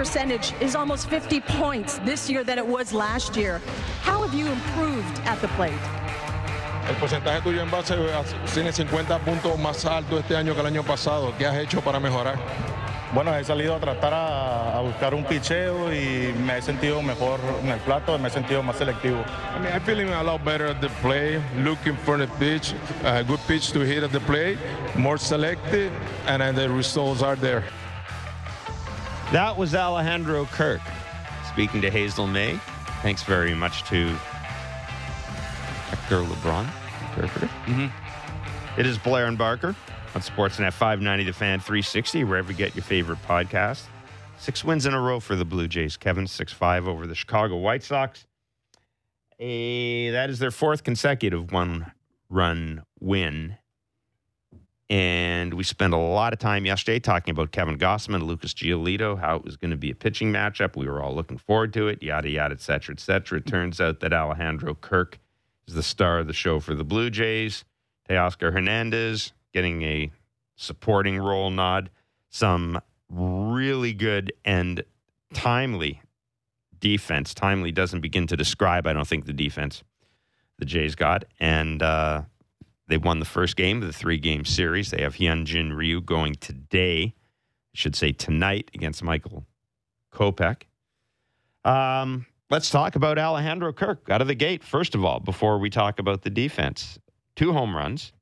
percentage is almost 50 points this year than it was last year. How have you improved at the plate? El porcentaje tuyo en base eh, tiene 50 puntos más alto este año que el año pasado. ¿Qué has hecho para mejorar? Bueno, he salido a tratar a, a, buscar un picheo y me he sentido mejor en el plato, me he sentido más selectivo. I mean, I'm feeling a lot better at the play, looking for the pitch, a good pitch to hit at the play, more selective, and then the results are there. That was Alejandro Kirk speaking to Hazel Mae. Thanks very much to Hector LeBron, interpreter. Mm-hmm. It is Blair and Barker on Sportsnet 590 The Fan 360, wherever you get your favorite podcast. Six wins in a row for the Blue Jays. Kevin, 6 5 over the Chicago White Sox. A, that is their fourth consecutive one run win. And we spent a lot of time yesterday talking about Kevin Gausman, Lucas Giolito, how it was going to be a pitching matchup. We were all looking forward to it, yada, yada, et cetera, et cetera. It turns out that Alejandro Kirk is the star of the show for the Blue Jays. Teoscar Hernandez getting a supporting role nod. Some really good and timely defense. Timely doesn't begin to describe, I don't think, the defense the Jays got. And uh, they won the first game of the three game series. They have Hyunjin Ryu going today, I should say tonight, against Michael Kopech. Um, let's talk about Alejandro Kirk out of the gate, first of all, before we talk about the defense. Two home runs.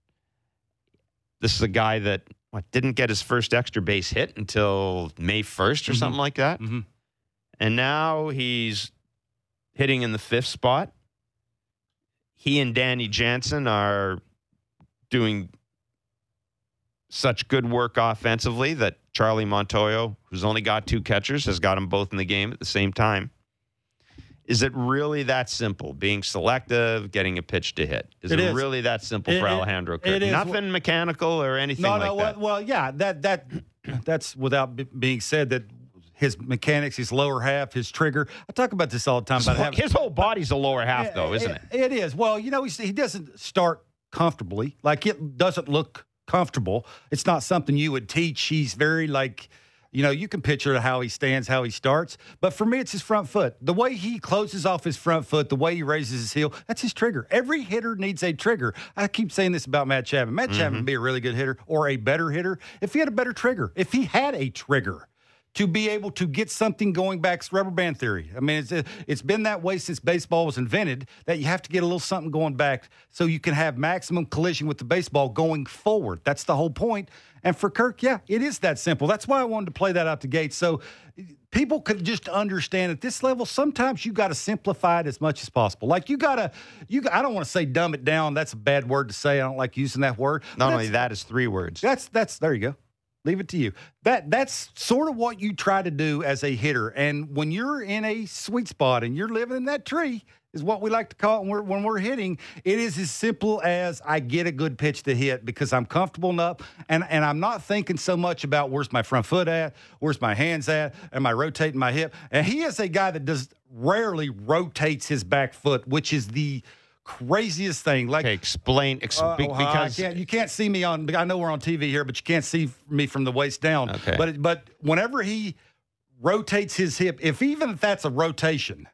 This is a guy that what, didn't get his first extra base hit until May 1st or Mm-hmm. something like that. Mhm. And now he's hitting in the fifth spot. He and Danny Jansen are doing such good work offensively that Charlie Montoyo, who's only got two catchers, has got them both in the game at the same time. Is it really that simple? Being selective, getting a pitch to hit. Is it, It is. really that simple It- for it- Alejandro Kirk? it is. Nothing mechanical or anything No, like no. that. Well, well, yeah. That that that's without b- being said that his mechanics, his lower half, his trigger. I talk about this all the time. his, About whole, having, his whole body's a lower half, though, isn't it? It is. Well, you know, he's, he doesn't start comfortably. Like it doesn't look comfortable. It's not something you would teach. He's very like, you know, you can picture how he stands, how he starts. But for me, it's his front foot. The way he closes off his front foot, the way he raises his heel, that's his trigger. Every hitter needs a trigger. I keep saying this about Matt Chapman. Matt Chapman would be a really good hitter or a better hitter if he had a better trigger. If he had a trigger to be able to get something going back it's rubber band theory. I mean, it's it's been that way since baseball was invented that you have to get a little something going back so you can have maximum collision with the baseball going forward. That's the whole point. And for Kirk, yeah, it is that simple. That's why I wanted to play that out the gate so people could just understand at this level sometimes you got to simplify it as much as possible. Like you got to you I don't want to say dumb it down. That's a bad word to say. I don't like using that word. Not only that's- three words. that's that's there you go. Leave it to you. That that's sort of what you try to do as a hitter. And when you're in a sweet spot and you're living in that tree, is what we like to call it when we're, when we're hitting. It is as simple as I get a good pitch to hit because I'm comfortable enough, and and I'm not thinking so much about where's my front foot at, where's my hands at, am I rotating my hip? And he is a guy that does rarely rotates his back foot, which is the craziest thing. Like Okay, explain ex- uh, well, because can't, you can't see me on. I know we're on TV here, but you can't see me from the waist down. Okay. But but whenever he rotates his hip, if even if that's a rotation,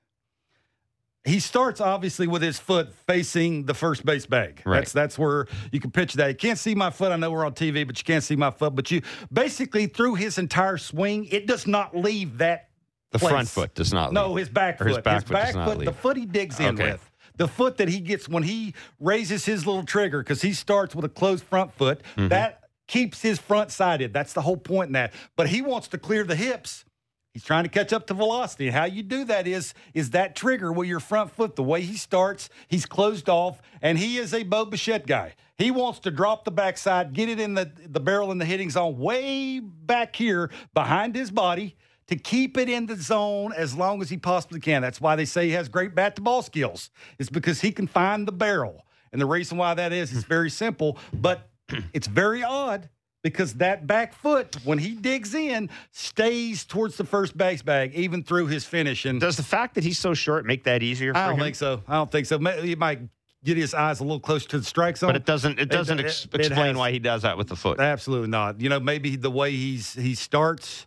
he starts obviously with his foot facing the first base bag. Right. That's that's where you can picture that. You can't see my foot. I know we're on TV, but you can't see my foot. But you basically through his entire swing, it does not leave that. the place. front foot does not. Leave no, leave. his back Or foot. his back foot does not foot, the foot he digs in Okay. with. The foot that he gets when he raises his little trigger, because he starts with a closed front foot, Mm-hmm. that keeps his front sided. That's the whole point in that. But he wants to clear the hips. He's trying to catch up to velocity. And how you do that is is that trigger with your front foot. The way he starts, he's closed off, and he is a Bo Bichette guy. He wants to drop the backside, get it in the, the barrel in the hitting zone way back here behind his body to keep it in the zone as long as he possibly can. That's why they say he has great bat to ball skills. It's because he can find the barrel. And the reason why that is is very simple, but it's very odd because that back foot, when he digs in, stays towards the first base bag, even through his finish. And Does the fact that he's so short make that easier? For I don't him? think so. I don't think so. He might get his eyes a little closer to the strike zone. But it doesn't. It doesn't it- ex- it explain has- why he does that with the foot. Absolutely not. You know, maybe the way he's he starts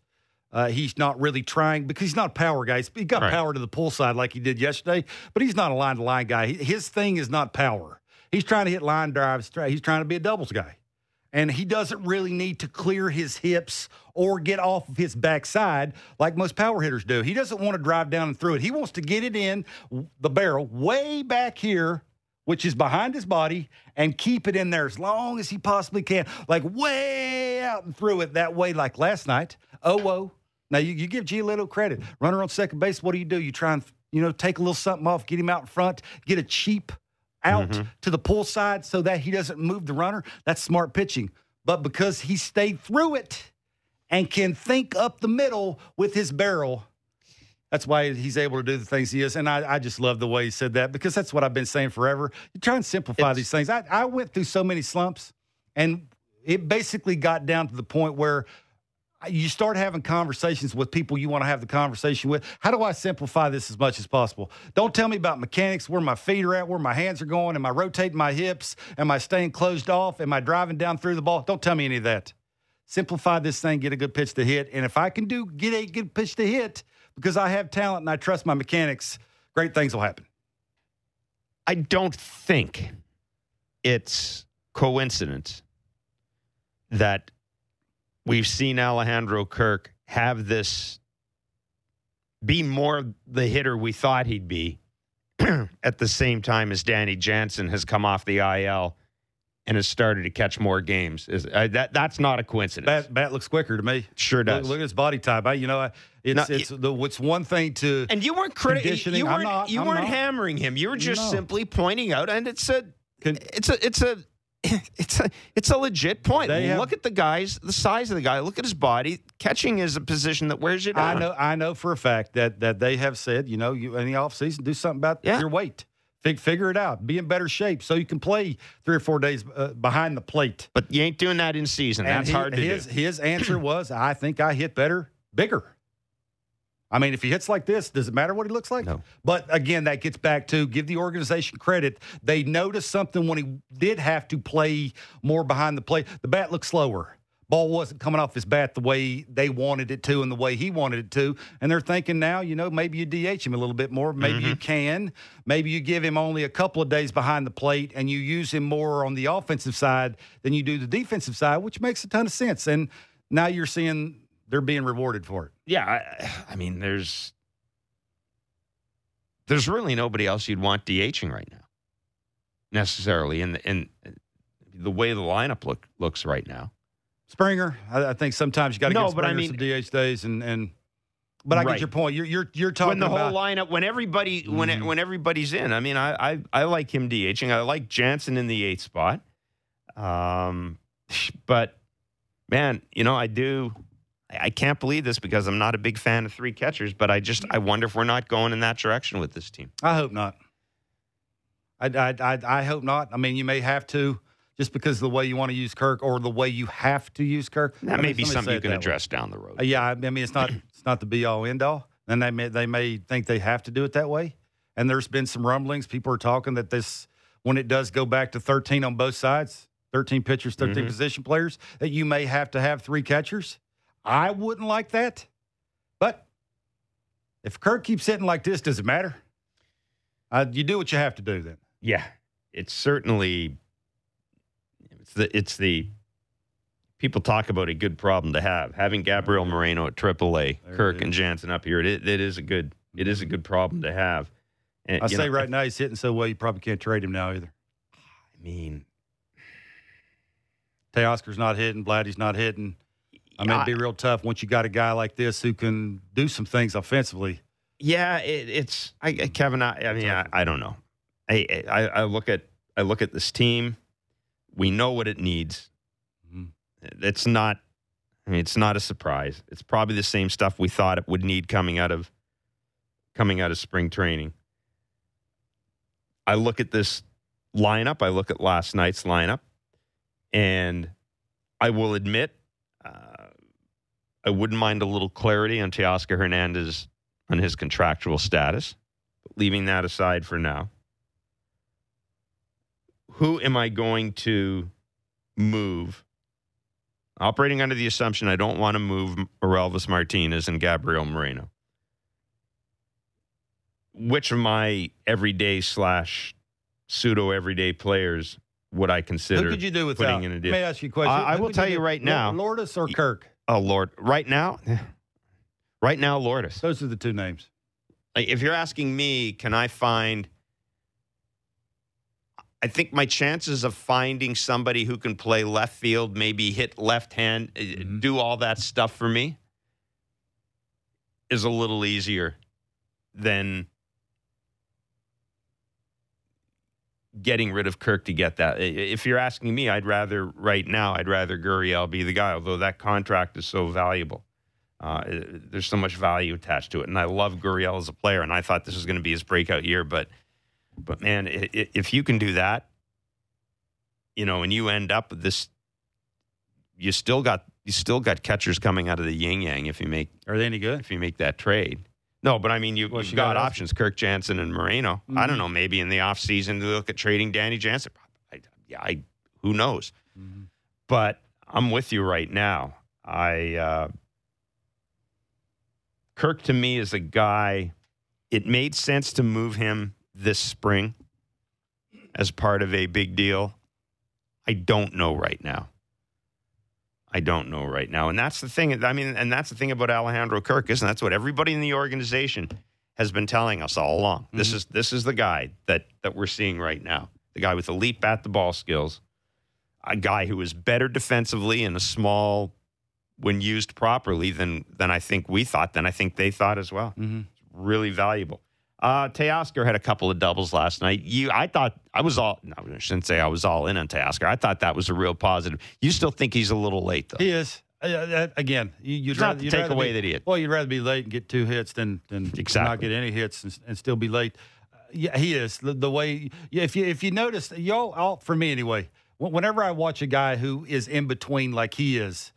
Uh, he's not really trying because he's not a power guy. He got Right. power to the pull side like he did yesterday, but he's not a line to line guy. His thing is not power. He's trying to hit line drives. He's trying to be a doubles guy. And he doesn't really need to clear his hips or get off of his backside like most power hitters do. He doesn't want to drive down and through it. He wants to get it in the barrel way back here, which is behind his body, and keep it in there as long as he possibly can, like way out and through it that way, like last night. Oh, whoa. Now, you, you give Giolito credit. Runner on second base, what do you do? You try and, you know, take a little something off, get him out in front, get a cheap out mm-hmm. to the pull side so that he doesn't move the runner. That's smart pitching. But because he stayed through it and can think up the middle with his barrel, that's why he's able to do the things he is. And I, I just love the way he said that because that's what I've been saying forever. You try and simplify these things. I, I went through so many slumps, and it basically got down to the point where you start having conversations with people you want to have the conversation with. How do I simplify this as much as possible? Don't tell me about mechanics, where my feet are at, where my hands are going. Am I rotating my hips? Am I staying closed off? Am I driving down through the ball? Don't tell me any of that. Simplify this thing, get a good pitch to hit. And if I can do get a good pitch to hit because I have talent and I trust my mechanics, great things will happen. I don't think it's coincidence that we've seen Alejandro Kirk have this be more the hitter we thought he'd be at the same time as Danny Jansen has come off the IL and has started to catch more games. Is, uh, that that's not a coincidence. Bat, bat looks quicker to me. sure Look, does. look at his body type. I, you know, I- it's No, it's the it's one thing to and you weren't criti- Conditioning, You weren't. not- you I'm weren't not. hammering him. You were just No. simply pointing out, and it's a, Con- it's a, it's a, it's a, it's a legit point. Have- Look at the guys, the size of the guy. Look at his body. Catching is a position that wears you down. I know I know for a fact that that they have said, you know, you in the offseason, do something about Yeah. your weight. Fig, figure it out. Be in better shape so you can play three or four days uh, behind the plate. But you ain't doing that in season. And That's he- hard to his, do. His answer was, I think I hit better, bigger. I mean, if he hits like this, does it matter what he looks like? No. But again, that gets back to give the organization credit. They noticed something when he did have to play more behind the plate. The bat looked slower. Ball wasn't coming off his bat the way they wanted it to and the way he wanted it to. And they're thinking now, you know, maybe you DH him a little bit more. Maybe you mm-hmm. can. Maybe you give him only a couple of days behind the plate and you use him more on the offensive side than you do the defensive side, which makes a ton of sense. And now you're seeing they're being rewarded for it. Yeah, I, I mean, there's there's really nobody else you'd want DHing right now, necessarily. In the, in the way the lineup look looks right now. Springer, I, I think sometimes you got to No, give but I Springer mean- some DH days and and. But I Right. get your point. You're you're you're talking when the whole lineup, when everybody, when it, when everybody's in. I mean, I, I I like him DHing. I like Jansen in the eighth spot. Um, but man, you know, I do. I I can't believe this because I'm not a big fan of three catchers. But I just I wonder if we're not going in that direction with this team. I hope not. I, I, I, I hope not. I mean, you may have to just because of the way you want to use Kirk or the way you have to use Kirk. I That mean, may be something you can that way. address down the road. Uh, yeah, I mean, it's not it's not the be all end all, and they may they may think they have to do it that way. And there's been some rumblings. People are talking that this when it does go back to 13 on both sides, 13 pitchers, 13 Mhm. position players, that you may have to have three catchers. I wouldn't like that, but if Kirk keeps hitting like this, does it matter? Uh, you do what you have to do then. Yeah, it's certainly it's the it's the people talk about a good problem to have. Having Gabriel mm-hmm. Moreno at AAA, There Kirk and Jansen up here, it, it is a good it is a mm-hmm. good problem to have. And, I say know, right now he's hitting so well you probably can't trade him now either. I mean, Teoscar's not hitting, Vladdy's not hitting. I mean, it'd be real tough once you got a guy like this who can do some things offensively. yeah, it, it's I, I- Kevin. I, I mean, I, I don't know. I, I I look at I look at this team. We know what it needs. Mhm. It's not. I mean, it's not a surprise. It's probably the same stuff we thought it would need coming out of coming out of spring training. I look at this lineup. I look at last night's lineup, and I will admit, uh, I wouldn't mind a little clarity on Teoscar Hernandez on his contractual status. But leaving that aside for now, who am I going to move operating under the assumption I don't want to move Orelvis Martinez and Gabriel Moreno. Which of my everyday slash pseudo everyday players would I consider Who could you do without? putting in a Let deal? me ask you a question. I- I will tell you do? right now. Lourdes or Kirk? Oh Lord, right now, right now, Lourdes. Those are the two names. If you're asking me, can I find? I think my chances of finding somebody who can play left field, maybe hit left hand, uh, Mhm. do all that stuff for me, is a little easier than getting rid of Kirk to get that. If you're asking me, I'd rather right now, I'd rather Gurriel be the guy. Although that contract is so valuable, uh, there's so much value attached to it, and I love Gurriel as a player, and I thought this was going to be his breakout year. But, but man, i- i- if you can do that, you know, and you end up with this, you still got you still got catchers coming out of the yin yang if you make Are they any good? if you make that trade. No, but I mean, you, Well, you've got gotta options: Kirk Jansen and Moreno. I Mhm. don't know. Maybe in the offseason to look at trading Danny Jansen. I, yeah, I who knows. Mm-hmm. But I'm with you right now. I uh, Kirk to me is a guy. It made sense to move him this spring as part of a big deal. I don't know right now. I don't know right now. And that's the thing. I mean, and that's the thing about Alejandro Kirk, isn't? That's what everybody in the organization has been telling us all along. This is this is the guy that that we're seeing right now. The guy with elite bat the ball skills. A guy who is better defensively in a small when used properly than than I think we thought, than I think they thought as well. Mm-hmm. Really valuable. Uh, Teoscar had a couple of doubles last night. You, I thought I was all. No, I shouldn't say I was all in on Teoscar. I thought that was a real positive. You still think he's a little late though? He is. Uh, again, you, not rather you'd take away be- that he had- Well, you'd rather be late and get two hits than than Exactly. not get any hits and, and still be late. Uh, yeah, he is the, the way. Yeah, if you if you notice, y'all, all, for me anyway. Whenever I watch a guy who is in between like he is,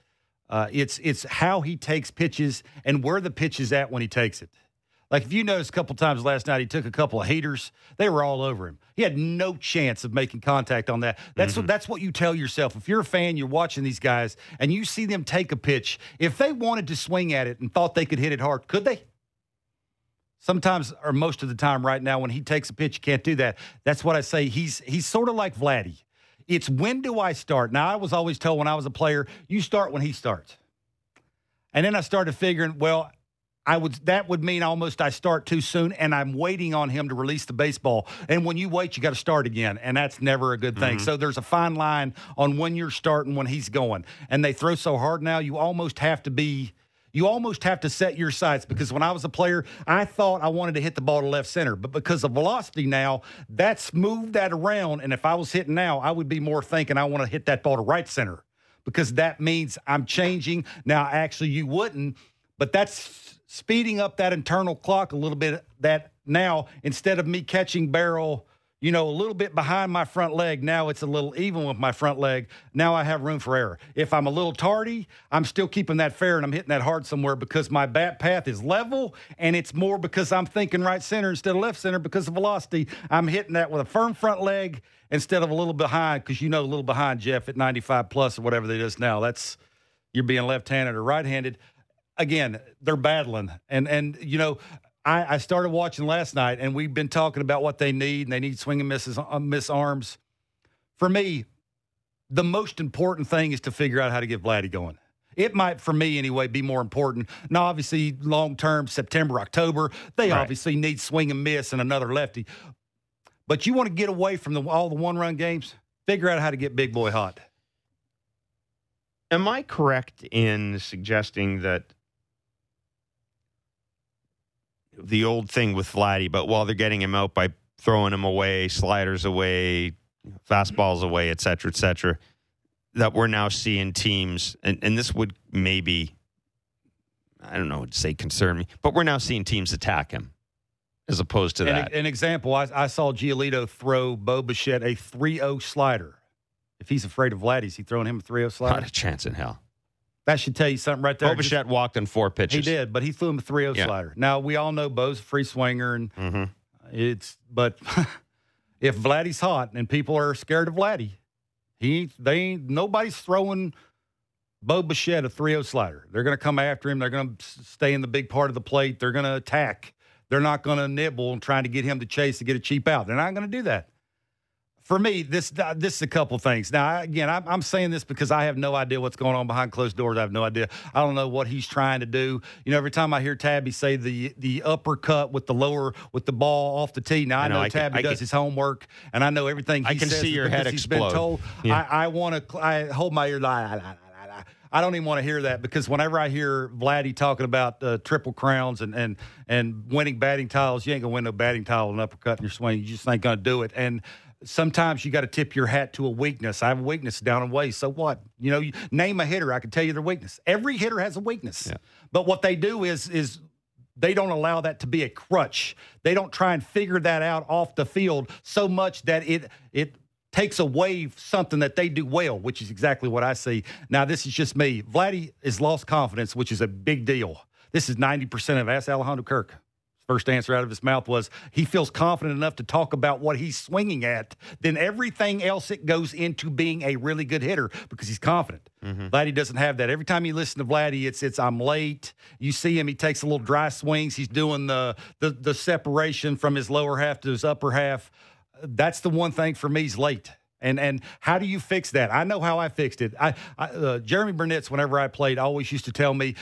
uh, it's it's how he takes pitches and where the pitch is at when he takes it. Like if you noticed a couple times last night, he took a couple of heaters. They were all over him. He had no chance of making contact on that. That's what that's what you tell yourself. If you're a fan, you're watching these guys, and you see them take a pitch. If they wanted to swing at it and thought they could hit it hard, could they? Sometimes, or most of the time, right now, when he takes a pitch, you can't do that. That's what I say. He's he's sort of like Vladdy. It's when do I start? Now, I was always told when I was a player, you start when he starts. And then I started figuring, well, I would that would mean almost I start too soon and I'm waiting on him to release the baseball. And when you wait, you got to start again. And that's never a good thing. Mm-hmm. So there's a fine line on when you're starting, when he's going. And they throw so hard now, you almost have to be you almost have to set your sights because when I was a player, I thought I wanted to hit the ball to left center. But because of velocity now, that's moved that around. And if I was hitting now, I would be more thinking I want to hit that ball to right center because that means I'm changing. Now, actually, you wouldn't, but that's speeding up that internal clock a little bit. That now, instead of me catching barrel, you know, a little bit behind my front leg, now it's a little even with my front leg. Now I have room for error. If I'm a little tardy, I'm still keeping that fair and I'm hitting that hard somewhere because my bat path is level and it's more because I'm thinking right center instead of left center because of velocity. I'm hitting that with a firm front leg instead of a little behind because you know a little behind Jeff at 95 plus or whatever that is now. That's you're being left-handed or right-handed. Again, they're battling, and and you know, I, I started watching last night, and we've been talking about what they need, and they need swing and misses, uh, miss arms. For me, the most important thing is to figure out how to get Vladdy going. It might, for me anyway, be more important. Now, obviously, long term, September, October, they Right. obviously need swing and miss and another lefty. But you want to get away from the, all the one run games, figure out how to get Big Boy hot. Am I correct in suggesting that the old thing with Vladdy, but while they're getting him out by throwing him away, sliders away, fastballs away, et cetera, et cetera, that we're now seeing teams, and, and this would maybe, I don't know, say concern me, but we're now seeing teams attack him as opposed to An, that. an example, I, I saw Giolito throw Bo Bichette a 3 0 slider. If he's afraid of Vladdy, is he throwing him a 3 0 Not slider? a chance in hell. That should tell you something right there. Bo Bichette walked in four pitches. He did, but he threw him a 3 0 Yeah. slider. Now, we all know Bo's a free swinger, and hmm it's, but if Vladdy's hot and people are scared of Vladdy, he they ain't, nobody's throwing Bo Bichette, a 3 0 slider. They're going to come after him. They're going to stay in the big part of the plate. They're going to attack. They're not going to nibble and trying to get him to chase to get a cheap out. They're not going to do that for me, this this is a couple things. Now, again, I'm, I'm, saying this because I have no idea what's going on behind closed doors. I have no idea. I don't know what he's trying to do. You know, every time I hear Tabby say the the uppercut with the lower with the ball off the tee. Now I, I know, know I Tabby can, does can, his homework, and I know everything. I can see your head he's explode. Been told. Yeah. I, I want to. I hold my ear. I don't even want to hear that because whenever I hear Vladdy talking about uh, triple crowns and, and and winning batting titles, you ain't gonna win no batting title and uppercut in your swing. You just ain't gonna do it. And sometimes you got to tip your hat to a weakness. I have a weakness down and away. So what? You know, you name a hitter, I can tell you their weakness. Every hitter has a weakness. Yeah. But what they do is is they don't allow that to be a crutch. They don't try and figure that out off the field so much that it it takes away something that they do well, which is exactly what I see. Now, this is just me. Vladdy has lost confidence, which is a big deal. This is 90% of Ask Alejandro Kirk. First answer out of his mouth was he feels confident enough to talk about what he's swinging at. Then everything else it goes into being a really good hitter because he's confident. Mm-hmm. Vladdy doesn't have that. Every time you listen to Vladdy, it's it's I'm late. You see him, he takes a little dry swings. He's doing the the, the separation from his lower half to his upper half. That's the one thing for me. He's late. And and how do you fix that? I know how I fixed it. I, I uh, Jeromy Burnitz whenever I played, always used to tell me,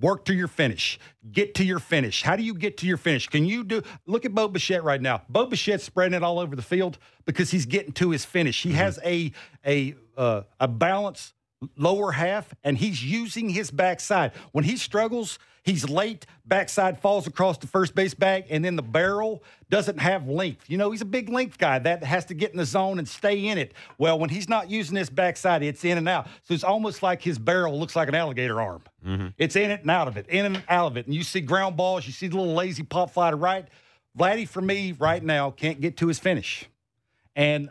work to your finish, get to your finish. How do you get to your finish? Can you do? Look at Bo Bichette right now. Bo Bichette's spreading it all over the field because he's getting to his finish. He mm-hmm. has a a uh, a balance lower half, and he's using his backside. When he struggles, he's late, backside falls across the first base bag, and then the barrel doesn't have length. You know, he's a big length guy that has to get in the zone and stay in it. Well, when he's not using his backside, it's in and out. So it's almost like his barrel looks like an alligator arm. Mm-hmm. It's in it and out of it, in and out of it. And you see ground balls, you see the little lazy pop fly to right. Vladdy, for me, right now, can't get to his finish. And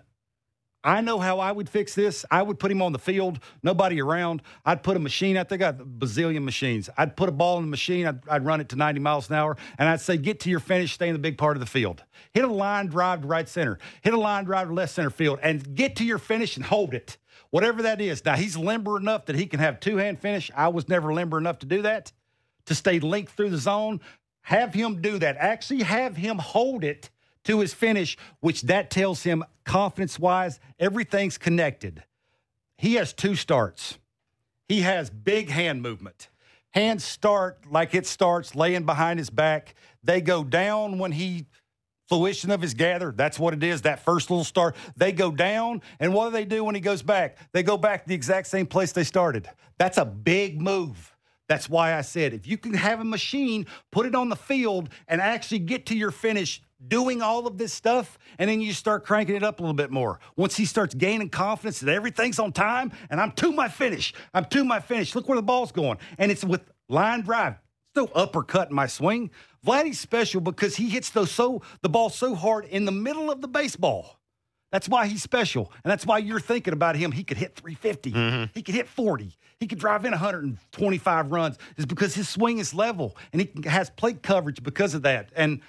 I know how I would fix this. I would put him on the field, nobody around. I'd put a machine out there, got a bazillion machines. I'd put a ball in the machine, I'd, I'd, run it to 90 miles an hour, and I'd say, get to your finish, stay in the big part of the field. Hit a line drive to right center, hit a line drive to left center field, and get to your finish and hold it. Whatever that is. Now, he's limber enough that he can have two hand finish. I was never limber enough to do that, to stay linked through the zone. Have him do that. Actually, have him hold it to his finish, which that tells him confidence wise, everything's connected. He has two starts. He has big hand movement. Hands start like it starts laying behind his back. They go down when he fruition of his gather. That's what it is. That first little start. They go down, and what do they do when he goes back? They go back the exact same place they started. That's a big move. That's why I said if you can have a machine, put it on the field, and actually get to your finish doing all of this stuff, and then you start cranking it up a little bit more. Once he starts gaining confidence that everything's on time and I'm to my finish, I'm to my finish. Look where the ball's going. And it's with line drive. It's no uppercut in my swing. Vladdy's special because he hits the so the ball so hard in the middle of the baseball. That's why he's special. And that's why you're thinking about him. He could hit 350. Mm-hmm. He could hit 40. He could drive in 125 runs. Is because his swing is level and he has plate coverage because of that. And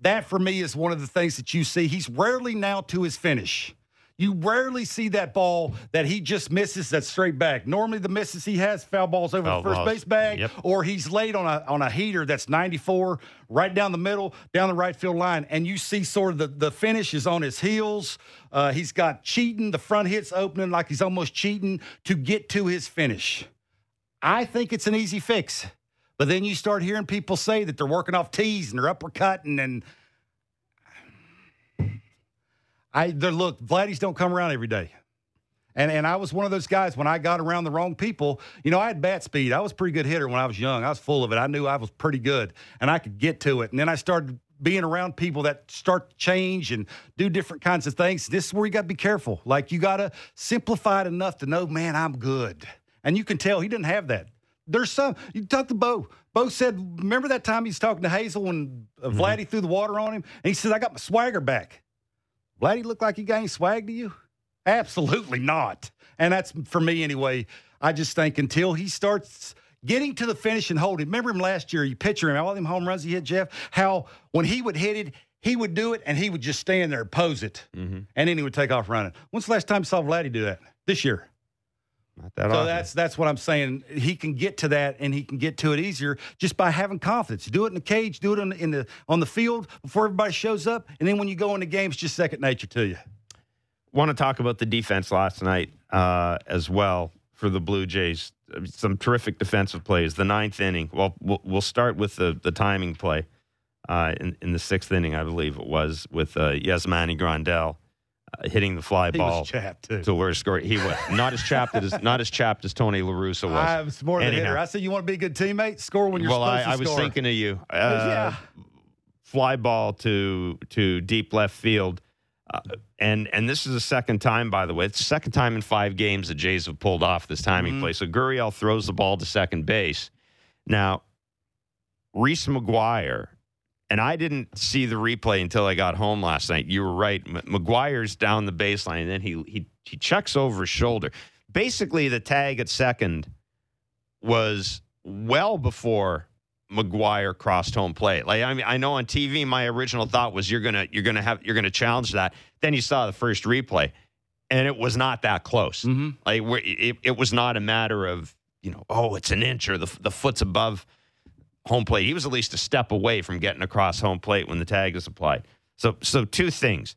that for me is one of the things that you see. He's rarely now to his finish. You rarely see that ball that he just misses that straight back. Normally, the misses he has foul balls over foul the first balls. base bag, yep. or he's laid on a on a heater that's 94 right down the middle, down the right field line, and you see sort of the the finish is on his heels. Uh, he's got cheating, the front hits opening like he's almost cheating to get to his finish. I think it's an easy fix. But then you start hearing people say that they're working off tees and they're uppercutting and I look, Vladdies don't come around every day. And and I was one of those guys when I got around the wrong people, you know, I had bat speed. I was a pretty good hitter when I was young. I was full of it. I knew I was pretty good and I could get to it. And then I started being around people that start to change and do different kinds of things. This is where you got to be careful. Like you got to simplify it enough to know, man, I'm good. And you can tell he didn't have that. There's some. You talk to Bo. Bo said, remember that time he's talking to Hazel when uh, mm-hmm. Vladdy threw the water on him, and he said, "I got my swagger back." Vladdy looked like he got any swag to you? Absolutely not. And that's for me anyway. I just think until he starts getting to the finish and holding. Remember him last year? You picture him all them home runs he hit, Jeff. How when he would hit it, he would do it, and he would just stand there, pose it, mm-hmm. and then he would take off running. When's the last time you saw Vladdy do that? This year. That So often. that's that's what I'm saying. He can get to that, and he can get to it easier just by having confidence. Do it in the cage, do it on the, in the on the field before everybody shows up, and then when you go into games, just second nature to you. want to talk about the defense last night uh, as well for the Blue Jays. Some terrific defensive plays. The ninth inning. Well, we'll, we'll start with the the timing play uh, in in the sixth inning, I believe it was, with uh, Yasmani Grandal hitting the fly He ball was chapped too. to where score. He was not as chapped as not as chapped as Tony La Russa was. I was more than a hitter. I said you want to be a good teammate, score when you're well, I, supposed to I was score. thinking of you. Uh, yeah. Fly ball to to deep left field, uh, and and this is the second time, by the way. It's the second time in five games the Jays have pulled off this timing Mm-hmm. play. So Gurriel throws the ball to second base. Now, Reese McGuire, and I didn't see the replay until I got home last night. You were right. M- McGuire's down the baseline, and then he he he checks over his shoulder. Basically, the tag at second was well before McGuire crossed home plate. Like I mean, I know on TV, my original thought was you're gonna you're gonna have you're gonna challenge that. Then you saw the first replay, and it was not that close. Mhm. Like it, it was not a matter of you know oh it's an inch or the the foot's above home plate. He was at least a step away from getting across home plate when the tag is applied. So so two things: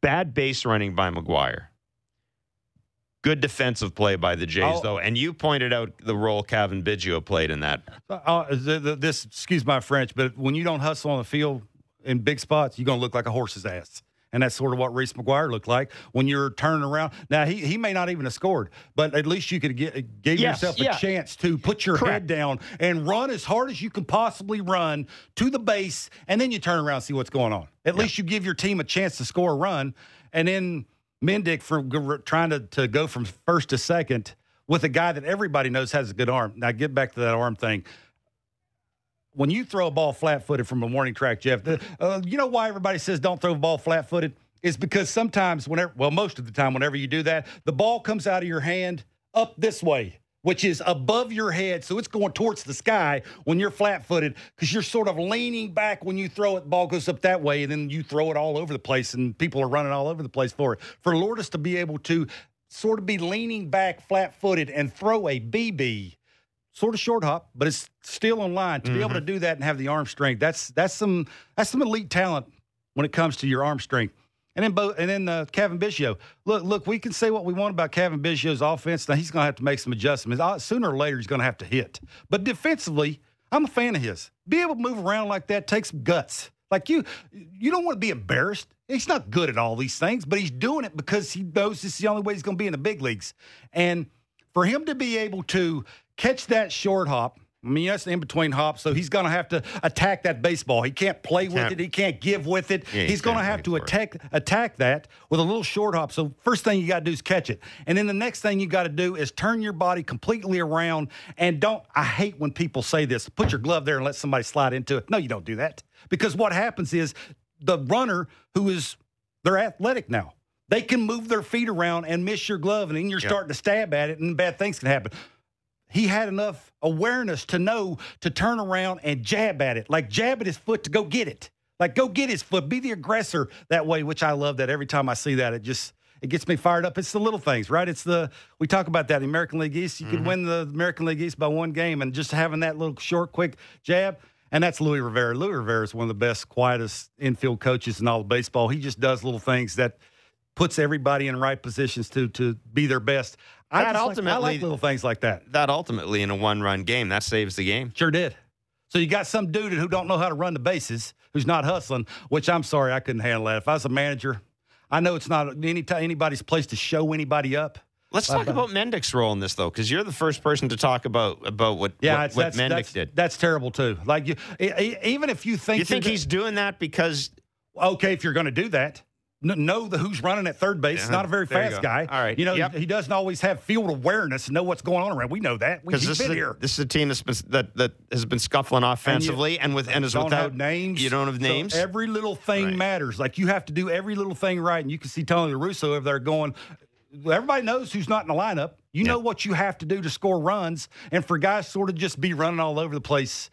bad base running by McGuire. Good defensive play by the Jays, I'll- though, and you pointed out the role Cavan Biggio played in that. Uh, the, the, this, excuse my French, but when you don't hustle on the field in big spots, you're going to look like a horse's ass. And that's sort of what Reese McGuire looked like when you're turning around. Now he, he may not even have scored, but at least you could get gave Yes, yourself a yeah. chance to put your Correct. head down and run as hard as you can possibly run to the base, and then you turn around and see what's going on. At least you give your team a chance to score a run, and then Mendick from trying to, to go from first to second with a guy that everybody knows has a good arm. Now get back to that arm thing when you throw a ball flat footed from a warning track, Jeff, the, uh, you know why everybody says don't throw a ball flat footed? Is because sometimes, whenever, well, most of the time, whenever you do that, the ball comes out of your hand up this way, which is above your head. So it's going towards the sky when you're flat footed because you're sort of leaning back when you throw it. The ball goes up that way, and then you throw it all over the place, and people are running all over the place for it. For Lourdes to be able to sort of be leaning back flat footed and throw a BB sort of short hop, but it's still in line to be able to do that and have the arm strength. That's that's some that's some elite talent when it comes to your arm strength. And then both and then uh, Cavan Biggio. Look, look, we can say what we want about Cavan Biggio's offense. Now he's going to have to make some adjustments. Uh, Sooner or later, he's going to have to hit. But defensively, I'm a fan of his. Be able to move around like that takes guts. Like you, you don't want to be embarrassed. He's not good at all these things, but he's doing it because he knows this is the only way he's going to be in the big leagues. And for him to be able to catch that short hop, I mean, that's in between hops, so he's going to have to attack that baseball. He can't play with Can't- it. He can't give with it. Yeah, he's going to have to for it. attack attack that with a little short hop. So first thing you got to do is catch it, and then the next thing you got to do is turn your body completely around. And don't I hate when people say this? Put your glove there and let somebody slide into it. No, you don't do that because what happens is the runner who is they're athletic now. They can move their feet around and miss your glove, and then you're Yep. starting to stab at it, and bad things can happen he had enough awareness to know to turn around and jab at it, like jab at his foot to go get it, like go get his foot, be the aggressor that way. Which I love that every time I see that, it just it gets me fired up. It's the little things, right? It's the we talk about that the American League East. You could mm-hmm. win the American League East by one game, and just having that little short, quick jab. And that's Louis Rivera. Louis Rivera is one of the best, quietest infield coaches in all of baseball. He just does little things that puts everybody in right positions to to be their best. I That just like- I ultimately- like little things like that. That ultimately in a one-run game that saves the game. Sure did. So you got some dude who don't know how to run the bases, who's not hustling. Which I'm sorry, I couldn't handle that. If I was a manager, I know it's not any anybody's place to show anybody up. Let's talk uh, about Mendick's role in this, though, because you're the first person to talk about about what Yeah, what, what Mendick that's, did. That's terrible too. Like you, even if you think You think he's doing that because okay, if you're going to do that, know the who's running at third base. He's Uh-huh. not a very There fast guy. All right. you know Yep. he, doesn't always have field awareness and know what's going on around. We know that. Because this is been a, here. this is a team that's been, that that has been scuffling offensively and, with and is without names. You don't have So names. every little thing Right. matters. Like you have to do every little thing right. And you can see Tony Russo over there going. Everybody knows who's not in the lineup. You know what you have to do to score runs, and for guys sort of just be running all over the place,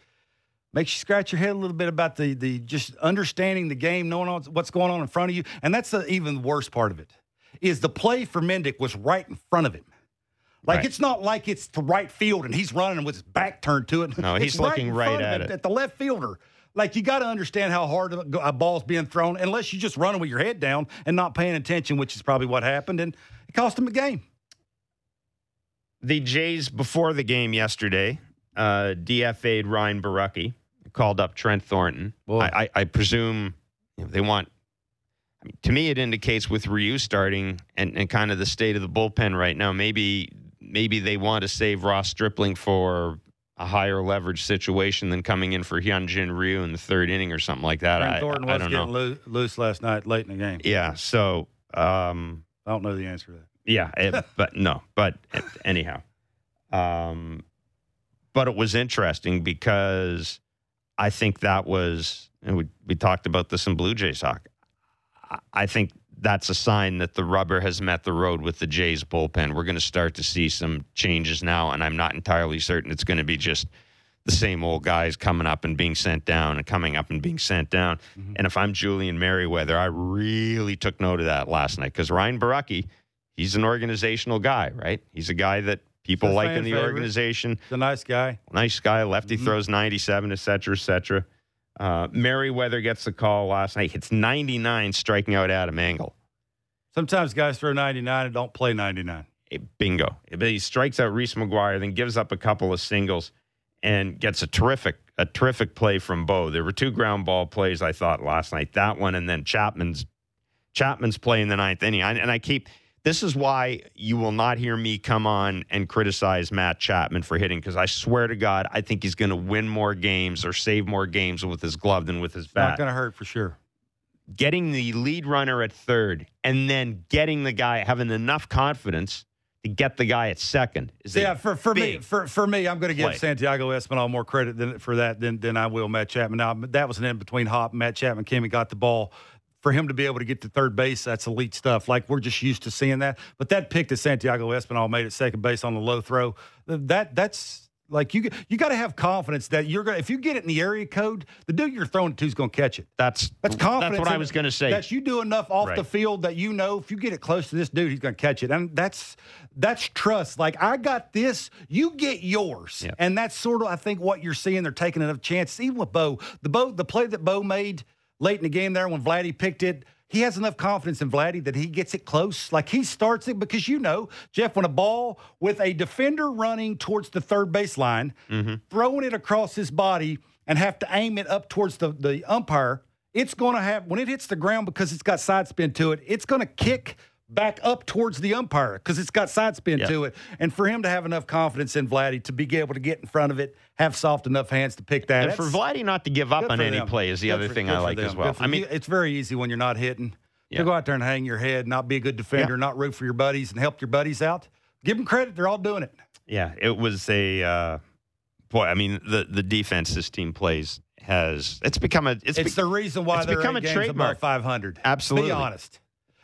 makes you scratch your head a little bit about the the just understanding the game, knowing what's going on in front of you. And that's the even the worst part of it is the play for Mendick was right in front of him. Like Right. it's not like it's the right field and he's running with his back turned to it. No, he's It's looking right at it. At the left fielder. Like you got to understand how hard a a ball's being thrown, unless you're just running with your head down and not paying attention, which is probably what happened, and it cost him a game. The Jays before the game yesterday, uh, DFA'd Ryan Borucki, called up Trent Thornton. Boy. I, I, I presume they want. I mean, to me, it indicates with Ryu starting and, and kind of the state of the bullpen right now. Maybe maybe they want to save Ross Stripling for a higher leverage situation than coming in for Hyunjin Ryu in the third inning or something like that. Trent I, Thornton I was getting loo- loose last night, late in the game. Yeah. So. Um, I don't know the answer to that. yeah, it, but no, but anyhow, um, but it was interesting because I think that was, and we we talked about this in Blue Jays talk. I- I think that's a sign that the rubber has met the road with the Jays bullpen. We're going to start to see some changes now, and I'm not entirely certain it's going to be just the same old guys coming up and being sent down and coming up and being sent down. Mm-hmm. And if I'm Julian Merryweather, I really took note of that last night because Ryan Borucki, he's an organizational guy, right? He's a guy that people a like in the favorite. organization. He's a nice guy. Nice guy, lefty throws 97, et cetera, et cetera. Uh, Merryweather gets the call last night, hits 99, striking out Adam Engel. Sometimes guys throw 99 and don't play 99. Eh, bingo. But he strikes out Reese McGuire, then gives up a couple of singles and gets a terrific, a terrific play from Bo. There were two ground ball plays I thought last night. That one and then Chapman's Chapman's play in the ninth inning. I, and I keep this is why you will not hear me come on and criticize Matt Chapman for hitting because I swear to God, I think he's going to win more games or save more games with his glove than with his bat. not going to hurt for sure. getting the lead runner at third and then getting the guy having enough confidence to get the guy at second is Yeah, for, for me, for, for me, I'm going to give play. Santiago Espinal more credit than, for that than, than I will Matt Chapman. Now, that was an in between hop. Matt Chapman came and got the ball. For him to be able to get to third base, that's elite stuff. Like we're just used to seeing that. But that pick that Santiago Espinal made at second base on the low throw, that that's like you you got to have confidence that you're to if you get it in the area code, the dude you're throwing it to is going to catch it. that's That's confidence. that's what I was going to say That you do enough off Right. the field that you know if you get it close to this dude, he's going to catch it, and that's that's trust. Like I got this, you get yours, Yeah. and that's sort of I think what you're seeing. They're taking enough chances, even with Bo. The Bo, the play that Bo made late in the game there when Vladdy picked it. He has enough confidence in Vladdy that he gets it close. Like he starts it because you know, Jeff, when a ball with a defender running towards the third base line, mm-hmm. throwing it across his body and have to aim it up towards the, the umpire, it's going to have, when it hits the ground because it's got side spin to it, it's going to kick back up towards the umpire because it's got side spin Yeah. to it. And for him to have enough confidence in Vladdy to be able to get in front of it, have soft enough hands to pick that. and for Vladdy not to give up on any them. play is the Good other for- thing I like them. as well I mean it's very easy when you're not hitting Yeah. to go out there and hang your head, not be a good defender, Yeah. not root for your buddies, and help your buddies out. Give them credit; they're all doing it. yeah it was a uh, boy I mean the the defense this team plays has it's become a it's, It's, be- the reason why it's they're become a trademark. above 500. Absolutely. Be honest.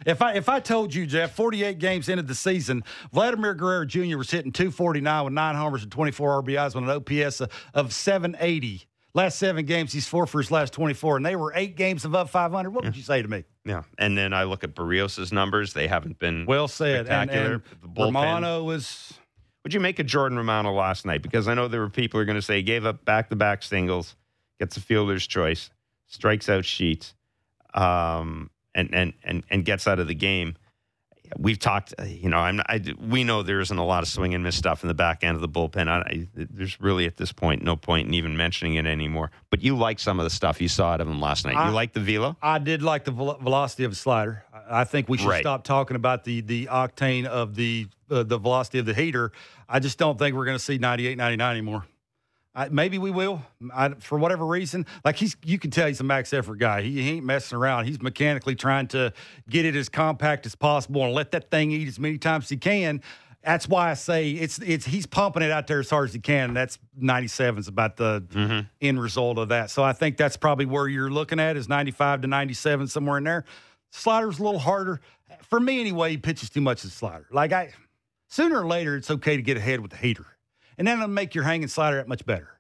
If I if I told you, Jeff, 48 games into the season, Vladimir Guerrero Jr. was hitting 249 with nine homers and 24 RBIs with an OPS of, of 780. Last seven games, he's four for his last 24, and they were eight games above 500. What would you say to me? yeah and then I look at Berrios' numbers they haven't been Well said. And, spectacular and The Romano was What'd you make a Jordan Romano last night? Because I know there were people who are going to say he gave up back to back singles, gets a fielder's choice, strikes out Sheets, um, and, and and and gets out of the game. We've talked, you know, I'm I, we know there isn't a lot of swing and miss stuff in the back end of the bullpen. I, I, there's really at this point no point in even mentioning it anymore. But you like some of the stuff you saw out of him last night. I- you like the velo? I did like the vel- velocity of the slider. I I think we should Right. stop talking about the the octane of the uh, the velocity of the heater. I just don't think we're going to see 98, 99 anymore. I, maybe we will. I, for whatever reason, like he's, you can tell he's a max effort guy. He, he ain't messing around. He's mechanically trying to get it as compact as possible and let that thing eat as many times as he can. That's why I say it's it's he's pumping it out there as hard as he can. And that's 97 is about the mm-hmm. end result of that. So I think that's probably where you're looking at is 95 to 97 somewhere in there. Slider's a little harder for me anyway. He pitches too much of the slider. Like I, sooner or later, it's okay to get ahead with the heater, and then it'll make your hanging slider that much better.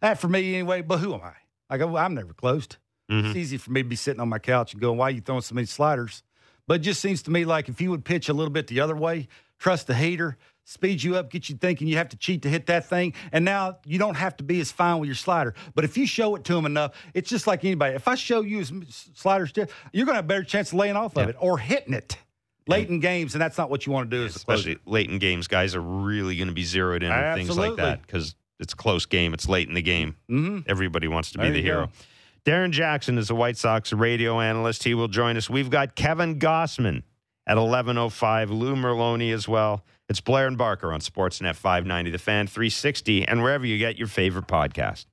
That for me anyway. But who am I? Like I- I'm never closed. It's mm-hmm. easy for me to be sitting on my couch and going, "Why are you throwing so many sliders?" But it just seems to me like if you would pitch a little bit the other way, trust the heater, speeds you up, gets you thinking you have to cheat to hit that thing. And now you don't have to be as fine with your slider. But if you show it to them enough, it's just like anybody. If I show you his slider still, you're going to have a better chance of laying off of it or hitting it late in games, and that's not what you want to do. Especially late in games, guys are really going to be zeroed in on things like that because it's a close game. It's late in the game. Mm-hmm. Everybody wants to be There the hero. go. Darrin Jackson is a White Sox radio analyst. He will join us. We've got Kevin Gausman at 11.05, Lou Merloni as well. It's Blair and Barker on Sportsnet 590, The Fan 360, and wherever you get your favorite podcast.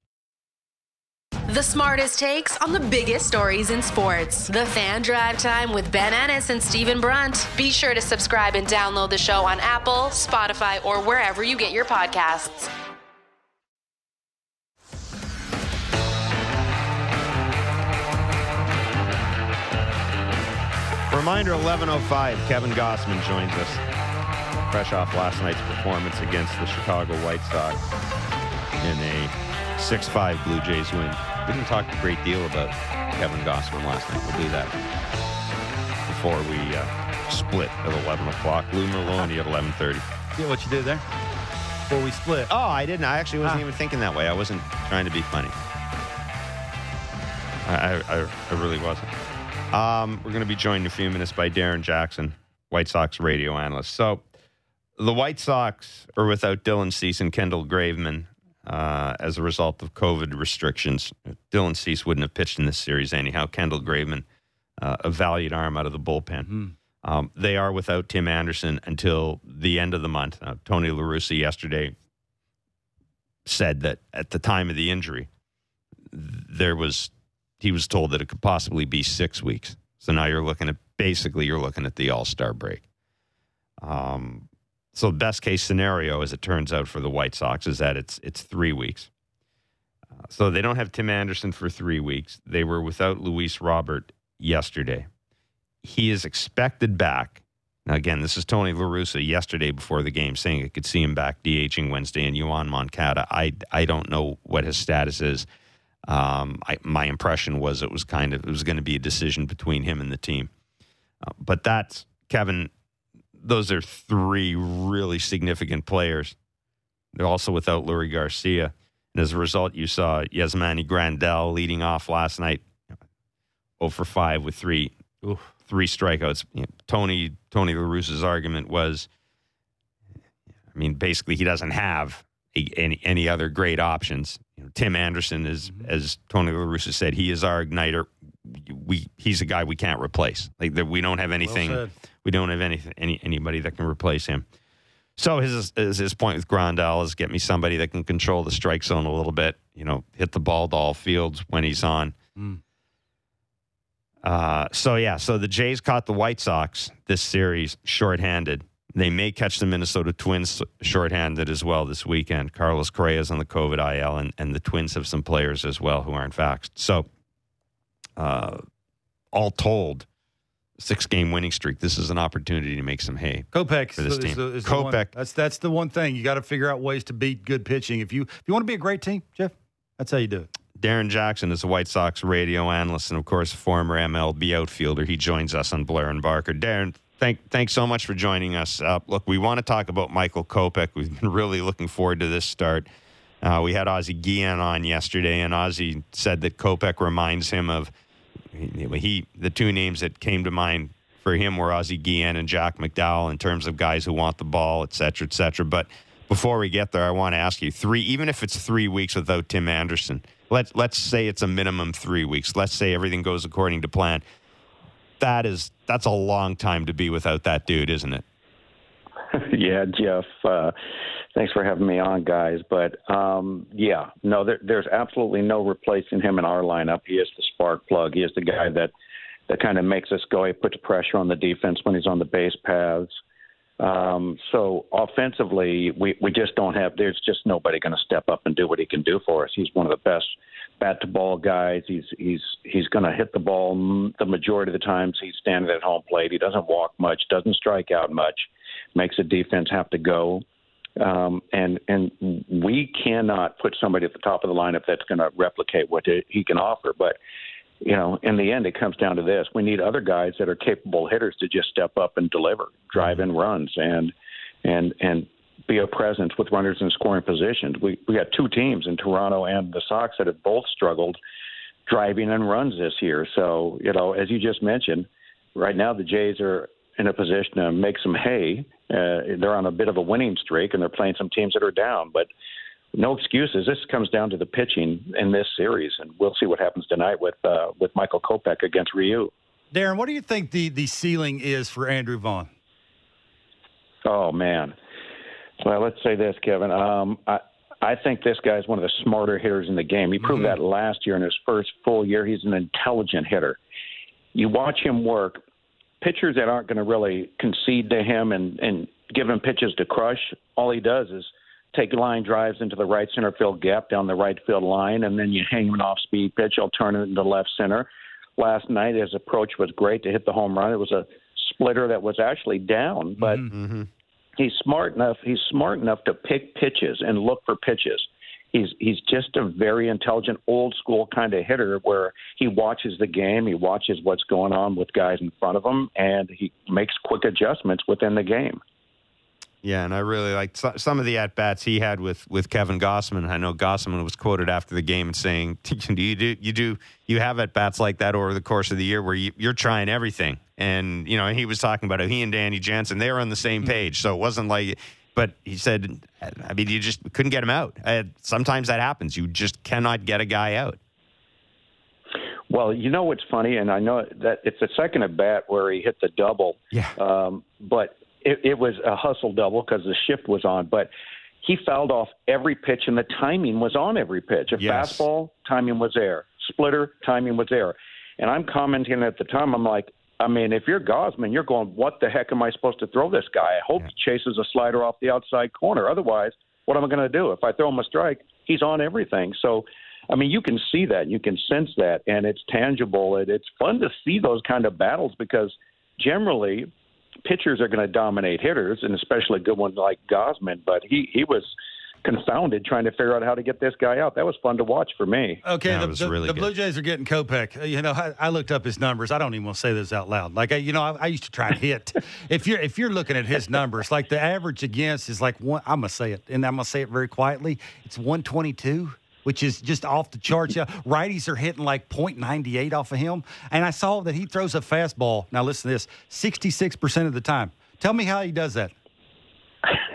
The smartest takes on the biggest stories in sports. The Fan Drive Time with Ben Ennis and Stephen Brunt. Be sure to subscribe and download the show on Apple, Spotify, or wherever you get your podcasts. Reminder 11.05, Kevin Gausman joins us. Fresh off last night's performance against the Chicago White Sox in a 6-5 Blue Jays win. We didn't talk a great deal about Kevin Gausman last night. We'll do that before we uh, split at 11 o'clock. Lou Merloni at 11.30. See what you did there? Before we split. Oh, I didn't. I actually wasn't Ah. even thinking that way. I wasn't trying to be funny. I, I, I really wasn't. Um, we're going to be joined in a few minutes by Darrin Jackson, White Sox radio analyst. So, the White Sox are without Dylan Cease and Kendall Graveman uh, as a result of COVID restrictions. Dylan Cease wouldn't have pitched in this series anyhow. Kendall Graveman, uh, a valued arm out of the bullpen. Um, they are without Tim Anderson until the end of the month. Uh, Tony La Russa yesterday said that at the time of the injury, there was he was told that it could possibly be six weeks. So now you're looking at basically you're looking at the All Star break. Um, so best case scenario, as it turns out for the White Sox, is that it's it's three weeks. Uh, so they don't have Tim Anderson for three weeks. They were without Luis Robert yesterday. He is expected back. Now again, this is Tony La Russa yesterday before the game saying it could see him back DHing Wednesday and Yoan Moncada. I I don't know what his status is. Um, I, my impression was it was kind of it was going to be a decision between him and the team. Uh, but that's Kevin. Those are three really significant players. They're also without Leury Garcia, and as a result, you saw Yasmani Grandal leading off last night, 0 for five with three three strikeouts. You know, Tony Tony La Russa's argument was, I mean, basically he doesn't have a, any any other great options. You know, Tim Anderson is, mm-hmm. as Tony La Russa said, he is our igniter. We he's a guy we can't replace. Like that, we don't have anything. said. we don't have anything any anybody that can replace him. So his his, point with Grandal is get me somebody that can control the strike zone a little bit. You know, hit the ball to all fields when he's on. Uh, so yeah, so the Jays caught the White Sox this series shorthanded. They may catch the Minnesota Twins shorthanded as well this weekend. Carlos Correa's on the COVID IL, and, and the Twins have some players as well who aren't vaxxed. So, uh, all told, six game winning streak. This is an opportunity to make some hay. Kopech For this is team. is the- is the one- Kopech. That's that's the one thing you got to figure out ways to beat good pitching. If you if you want to be a great team, Jeff, that's how you do it. Darrin Jackson is a White Sox radio analyst and, of course, a former MLB outfielder. He joins us on Blair and Barker. Darrin, thank, thanks so much for joining us. Uh, look, we want to talk about Michael Kopech. We've been really looking forward to this start. Uh, we had Ozzie Guillen on yesterday, and Ozzie said that Kopech reminds him of he, he. The two names that came to mind for him were Ozzie Guillen and Jack McDowell in terms of guys who want the ball, et cetera, et cetera. But before we get there, I want to ask you three, even if it's three weeks without Tim Anderson, let's let's say it's a minimum three weeks. Let's say everything goes according to plan. That is that's a long time to be without that dude, isn't it? yeah, Jeff. Uh, thanks for having me on, guys. But um, yeah, no, there, there's absolutely no replacing him in our lineup. He is the spark plug. He is the guy that that kind of makes us go. He puts pressure on the defense when he's on the base paths. Um, so offensively, we we just don't have. There's just nobody going to step up and do what he can do for us. He's one of the best bat to ball guys. He's he's he's going to hit the ball the majority of the times he's standing at home plate. He doesn't walk much, doesn't strike out much, makes the defense have to go. Um, and and we cannot put somebody at the top of the lineup that's going to replicate what he can offer. But you know, in the end, it comes down to this: we need other guys that are capable hitters to just step up and deliver, drive in runs, and and and be a presence with runners in scoring positions. We we got two teams in Toronto and the Sox that have both struggled driving in runs this year. So you know, as you just mentioned, right now the Jays are in a position to make some hay. Uh, they're on a bit of a winning streak, and they're playing some teams that are down, but no excuses. This comes down to the pitching in this series, and we'll see what happens tonight with uh, with Michael Kopech against Ryu. Darrin, what do you think the the ceiling is for Andrew Vaughn? Oh man. Well, let's say this, Kevin. Um, I I think this guy's one of the smarter hitters in the game. He proved mm-hmm. that last year in his first full year. He's an intelligent hitter. You watch him work. Pitchers that aren't going to really concede to him and and give him pitches to crush. All he does is take line drives into the right center field gap down the right field line, and then you hang him an off speed pitch. He'll turn it into left center. Last night, his approach was great to hit the home run. It was a splitter that was actually down, but mm-hmm. mm-hmm. he's smart enough. He's smart enough to pick pitches and look for pitches. He's he's just a very intelligent, old school kind of hitter where he watches the game, he watches what's going on with guys in front of him, and he makes quick adjustments within the game. Yeah, and I really liked some of the at bats he had with, with Kevin Gausman. I know Gausman was quoted after the game and saying, "Do you do you do you have at bats like that over the course of the year where you, are trying everything?" And you know, he was talking about it. He and Danny Jansen they were on the same mm-hmm. page, so it wasn't like. But he said, I mean, you just couldn't get him out. Uh, sometimes that happens. You just cannot get a guy out. Well, you know what's funny, and I know that it's the second at bat where he hit the double. Yeah. Um, but it, it was a hustle double because the shift was on, but he fouled off every pitch and the timing was on every pitch. A yes. fastball, timing was there. Splitter, timing was there. And I'm commenting at the time, I'm like, I mean, if you're Gausman, you're going, what the heck am I supposed to throw this guy? I hope yeah. he chases a slider off the outside corner. Otherwise, what am I going to do? If I throw him a strike, he's on everything. So, I mean, you can see that, you can sense that, and it's tangible. It, it's fun to see those kind of battles because generally pitchers are going to dominate hitters, and especially a good ones like Gausman. But he he was confounded trying to figure out how to get this guy out. That was fun to watch for me. Okay, the, the, really the Blue Jays are getting Kopech. Uh, you know, I, I, looked up his numbers. I don't even want to say this out loud. Like, I, you know, I, I, used to try and hit. if you're if you're looking at his numbers, like the average against is like one. I'm gonna say it, and I'm gonna say it very quietly. It's 122 which is just off the charts. Yeah, righties are hitting like .98 off of him, and I saw that he throws a fastball. Now listen to this: 66 percent of the time. Tell me how he does that.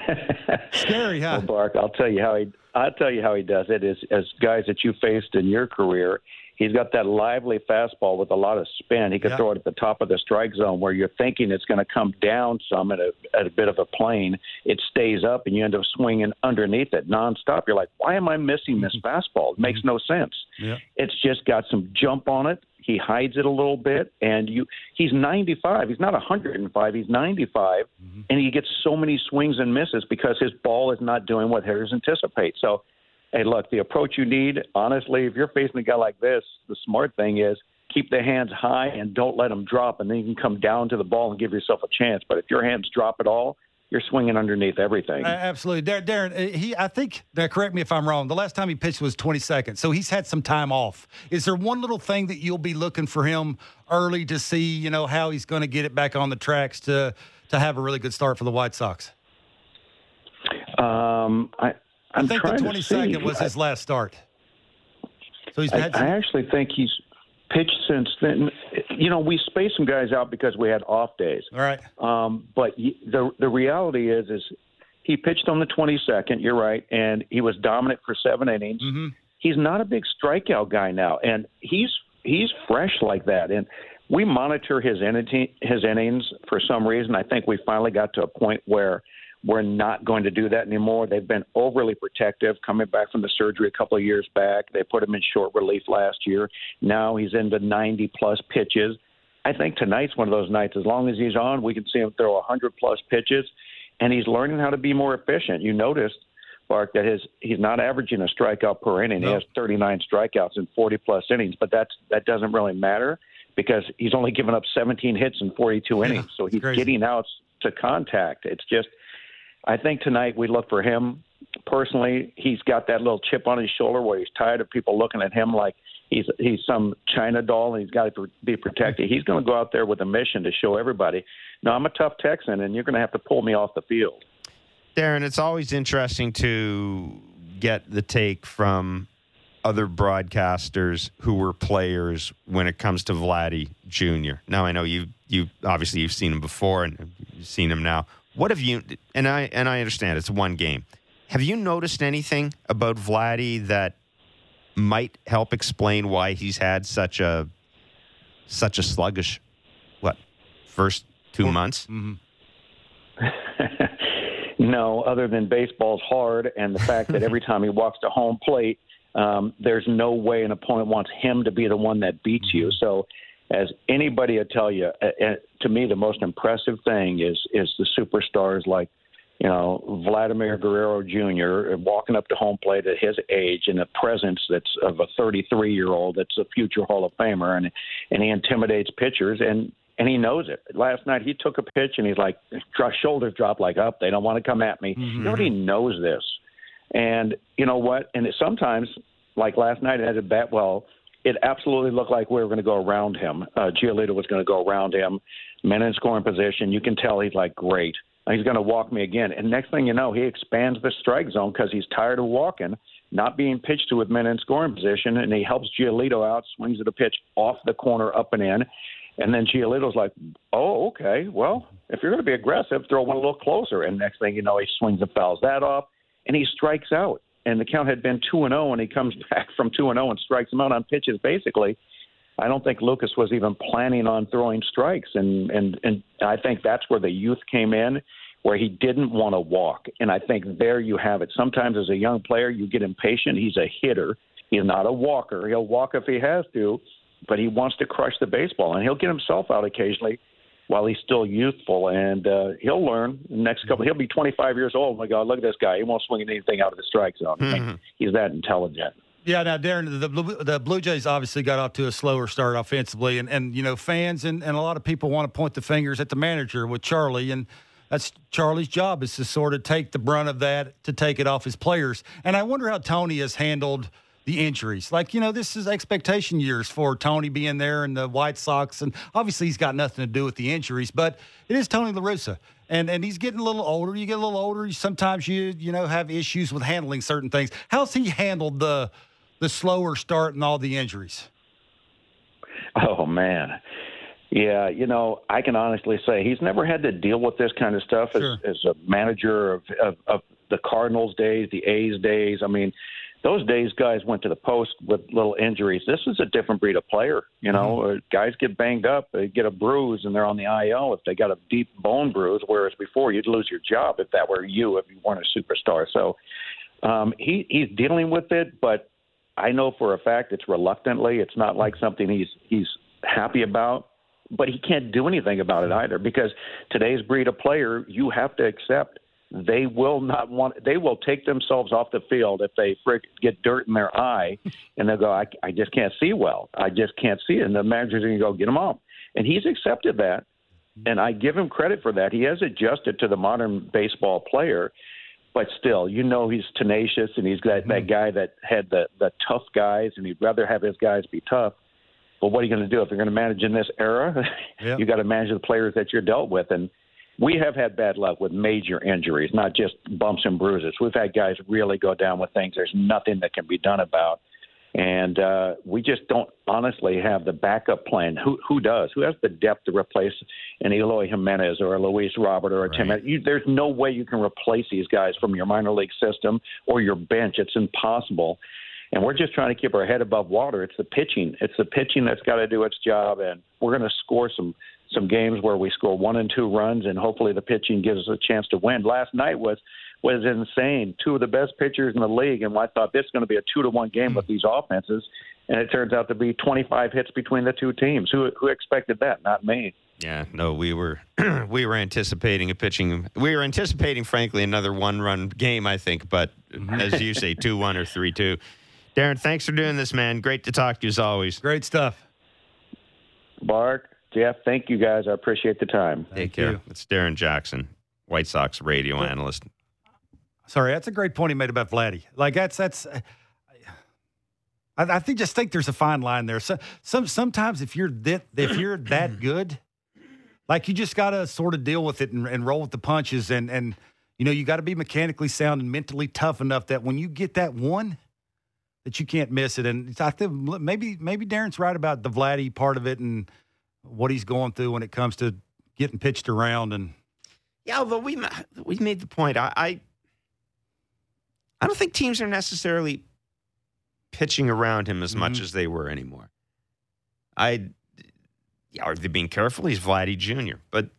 Scary, huh? Bark, I'll tell you how he. I'll tell you how he does it. Is as guys that you faced in your career, He's got that lively fastball with a lot of spin. He could yeah. throw it at the top of the strike zone where you're thinking it's going to come down some at a, at a bit of a plane. It stays up and you end up swinging underneath it nonstop. You're like, why am I missing this mm-hmm. fastball? It makes no sense. Yeah. It's just got some jump on it. He hides it a little bit, and you. He's 95. He's not 105. He's 95, mm-hmm. and he gets so many swings and misses because his ball is not doing what hitters anticipate. So hey, look, the approach you need, honestly, if you're facing a guy like this, the smart thing is keep the hands high and don't let them drop, and then you can come down to the ball and give yourself a chance. But if your hands drop at all, you're swinging underneath everything. Uh, absolutely, Darrin. He, I think. Now, correct me if I'm wrong. The last time he pitched was 22nd, so he's had some time off. Is there one little thing that you'll be looking for him early to see? You know how he's going to get it back on the tracks to to have a really good start for the White Sox. Um, I i think the 22nd was his last start. So he's. I, I actually think he's pitched since then. You know, we spaced some guys out because we had off days. All right. Um, but the the reality is, is he pitched on the 22nd. You're right, and he was dominant for seven innings. Mm-hmm. He's not a big strikeout guy now, and he's he's fresh like that. And we monitor his his innings for some reason. I think we finally got to a point where we're not going to do that anymore. They've been overly protective coming back from the surgery a couple of years back. They put him in short relief last year. Now he's into 90 plus pitches. I think tonight's one of those nights. As long as he's on, we can see him throw 100 plus pitches, and he's learning how to be more efficient. You noticed, Bark, that his he's not averaging a strikeout per inning. No. He has 39 strikeouts in 40 plus innings, but that's that doesn't really matter because he's only given up 17 hits in 42 innings. Yeah, so he's crazy. getting out to contact. It's just I think tonight we look for him personally. He's got that little chip on his shoulder where he's tired of people looking at him like he's he's some China doll and he's got to be protected. He's going to go out there with a mission to show everybody, Now I'm a tough Texan, and you're going to have to pull me off the field. Darrin, it's always interesting to get the take from other broadcasters who were players when it comes to Vladdy Jr. Now I know you you obviously you've seen him before and you've seen him now. What have you and I and I understand it's one game. Have you noticed anything about Vladdy that might help explain why he's had such a such a sluggish what first two months? Mm-hmm. no, other than baseball's hard and the fact that every time he walks to home plate, um, there's no way an opponent wants him to be the one that beats you. So, as anybody would tell you, uh, uh, to me, the most impressive thing is is the superstars like, you know, Vladimir Guerrero Jr. walking up to home plate at his age and a presence that's of a 33 year old that's a future Hall of Famer, and and he intimidates pitchers and and he knows it. Last night he took a pitch and he's like, shoulders drop like up. They don't want to come at me. Mm-hmm. He already knows this. And you know what? And it, sometimes, like last night, it had a bat. Well, it absolutely looked like we were going to go around him. Uh, Giolito was going to go around him. Men in scoring position. You can tell he's like, great. He's going to walk me again. And next thing you know, he expands the strike zone because he's tired of walking, not being pitched to with men in scoring position, and he helps Giolito out, swings at a pitch off the corner, up and in. And then Giolito's like, oh, okay, well, if you're going to be aggressive, throw one a little closer. And next thing you know, he swings and fouls that off, and he strikes out. And the count had been 2 and 0, and he comes back from 2 and 0 and strikes him out on pitches. Basically, I don't think Lucas was even planning on throwing strikes. And, and, and I think that's where the youth came in, where he didn't want to walk. And I think there you have it. Sometimes as a young player, you get impatient. He's a hitter, he's not a walker. He'll walk if he has to but he wants to crush the baseball, and he'll get himself out occasionally while he's still youthful, and uh, he'll learn. The next couple, he'll be 25 years old. Oh my God, look at this guy! He won't swing anything out of the strike zone. Mm-hmm. He's that intelligent. Yeah, now Darrin, the, the Blue Jays obviously got off to a slower start offensively, and, and you know fans and, and a lot of people want to point the fingers at the manager with Charlie, and that's Charlie's job is to sort of take the brunt of that, to take it off his players. And I wonder how Tony has handled – the injuries. Like, you know, this is expectation years for Tony being there and the White Sox. And obviously, he's got nothing to do with the injuries, but it is Tony La Russa. And, and he's getting a little older. You get a little older. Sometimes you, you know, have issues with handling certain things. How's he handled the, the slower start and all the injuries? Oh, man. Yeah, you know, I can honestly say he's never had to deal with this kind of stuff sure. as, as a manager of, of, of the Cardinals days, the A's days. I mean, those days guys went to the post with little injuries. This is a different breed of player. You know, mm-hmm. Uh, guys get banged up, they get a bruise, and they're on the IL if they got a deep bone bruise. Whereas before, you'd lose your job if that were you, if you weren't a superstar. So um, he he's dealing with it, but I know for a fact it's reluctantly. It's not like something he's he's happy about. But he can't do anything about it either because today's breed of player, you have to accept they will not want they will take themselves off the field if they frick, get dirt in their eye and they'll go I, I just can't see well. I just can't see it. And the manager's going to go get him off. And he's accepted that. And i give him credit for that. He has adjusted to the modern baseball player but still you know he's tenacious and he's that, mm-hmm. that guy that had the the tough guys and he'd rather have his guys be tough. But what are you going to do if you're going to manage in this era? Yep. you got to manage the players that you're dealt with. And we have had bad luck with major injuries, not just bumps and bruises. We've had guys really go down with things there's nothing that can be done about. And uh, we just don't honestly have the backup plan. Who who does? Who has the depth to replace an Eloy Jimenez or a Luis Robert or a right. Tim? You, there's no way you can replace these guys from your minor league system or your bench. It's impossible. And we're just trying to keep our head above water. It's the pitching. It's the pitching that's got to do its job, and we're going to score some some games where we score one and two runs, and hopefully the pitching gives us a chance to win. Last night was was insane. Two of the best pitchers in the league, and I thought this is going to be a two to one game with these offenses, and it turns out to be 25 hits between the two teams. Who who expected that? Not me. Yeah, no, we were we were anticipating a pitching. We were anticipating, frankly, another one run game. I think, but mm-hmm. as you say, two one or three two. Darrin, thanks for doing this, man. Great to talk to you as always. Great stuff. Bart, Jeff, thank you guys. I appreciate the time. Take thank care. You. It's Darrin Jackson, White Sox radio analyst. Sorry, that's a great point he made about Vladdy. Like that's that's. Uh, I, I think just think there's a fine line there. So, some sometimes if you're that if you're that good, like you just got to sort of deal with it and, and roll with the punches and and You know, you got to be mechanically sound and mentally tough enough that when you get that one, that you can't miss it. And I think maybe maybe Darrin's right about the Vladdy part of it and what he's going through when it comes to getting pitched around. And yeah, although we we made the point, I I, I don't think teams are necessarily pitching around him as mm-hmm. much as they were anymore. I yeah, are they being careful? He's Vladdy Jr. But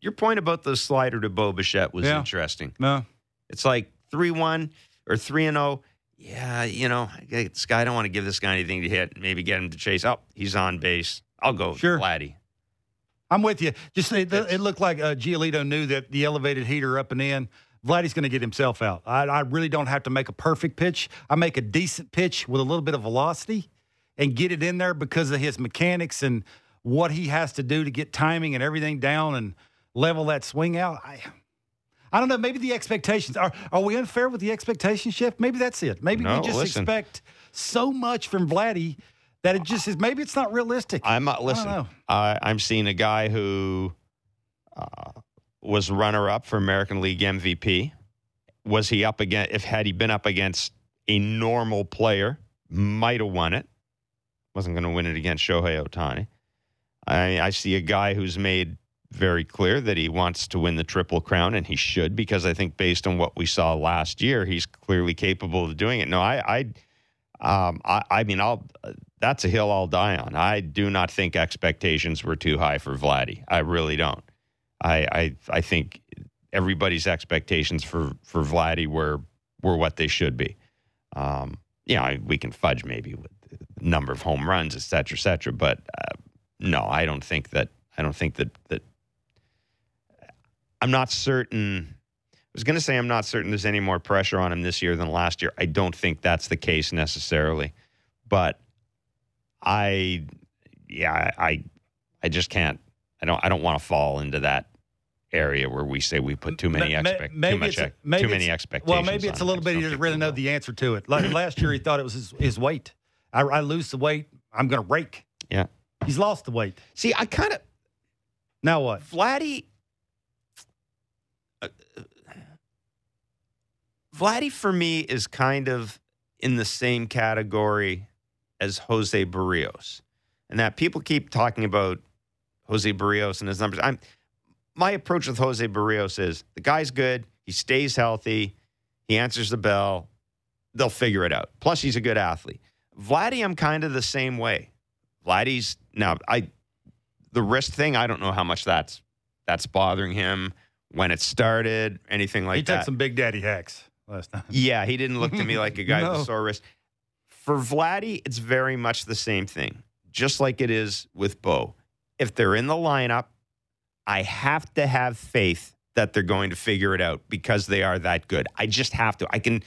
your point about the slider to Bo Bichette was yeah. interesting. No. It's like 3 1 or 3 and 0. Yeah, you know, this guy, I don't want to give this guy anything to hit. Maybe get him to chase. Oh, he's on base. I'll go sure. Vladdy. I'm with you. Just it, it looked like uh, Giolito knew that the elevated heater up and in. Vladdy's going to get himself out. I, I, really don't have to make a perfect pitch. I make a decent pitch with a little bit of velocity and get it in there because of his mechanics and what he has to do to get timing and everything down and level that swing out. I, I don't know. Maybe the expectations are are we unfair with the expectation shift? Maybe that's it. Maybe no, we just listen. expect so much from Vladdy that it just is. Maybe it's not realistic. I'm not listen. Uh, I'm seeing a guy who uh, was runner up for American League MVP. Was he up against? If had he been up against a normal player, might have won it. Wasn't going to win it against Shohei Ohtani. I, I see a guy who's made very clear that he wants to win the triple crown, and he should because I think based on what we saw last year, he's clearly capable of doing it. No, I, I, um, I, I mean, I'll. That's a hill I'll die on. I do not think expectations were too high for Vladdy. I really don't. I, I, I think everybody's expectations for for Vladdy were were what they should be. Um, yeah, we can fudge maybe with number of home runs, et cetera, et cetera. But uh, no, I don't think that. I don't think that that. I'm not certain. I was going to say I'm not certain there's any more pressure on him this year than last year. I don't think that's the case necessarily, but I, yeah, I, I just can't. I don't. I don't want to fall into that area where we say we put too many expect too much too many expectations. Well, maybe it's a little bit. He doesn't really know the answer to it. Like last year, he thought it was his, his weight. I, I lose the weight, I'm going to rake. Yeah. He's lost the weight. See, I kind of. Now what? Vladdy. Uh, Vladdy for me is kind of in the same category as Jose Berrios, and that people keep talking about Jose Berrios and his numbers. I'm my approach with Jose Berrios is the guy's good, he stays healthy, he answers the bell, they'll figure it out. Plus, he's a good athlete. Vladdy, I'm kind of the same way. Vladdy's now I the wrist thing. I don't know how much that's that's bothering him when it started, anything like that. He took some big daddy hacks last time. Yeah, he didn't look to me like a guy no. with a sore wrist. For Vladdy, it's very much the same thing, just like it is with Bo. If they're in the lineup, I have to have faith that they're going to figure it out because they are that good. I just have to. I can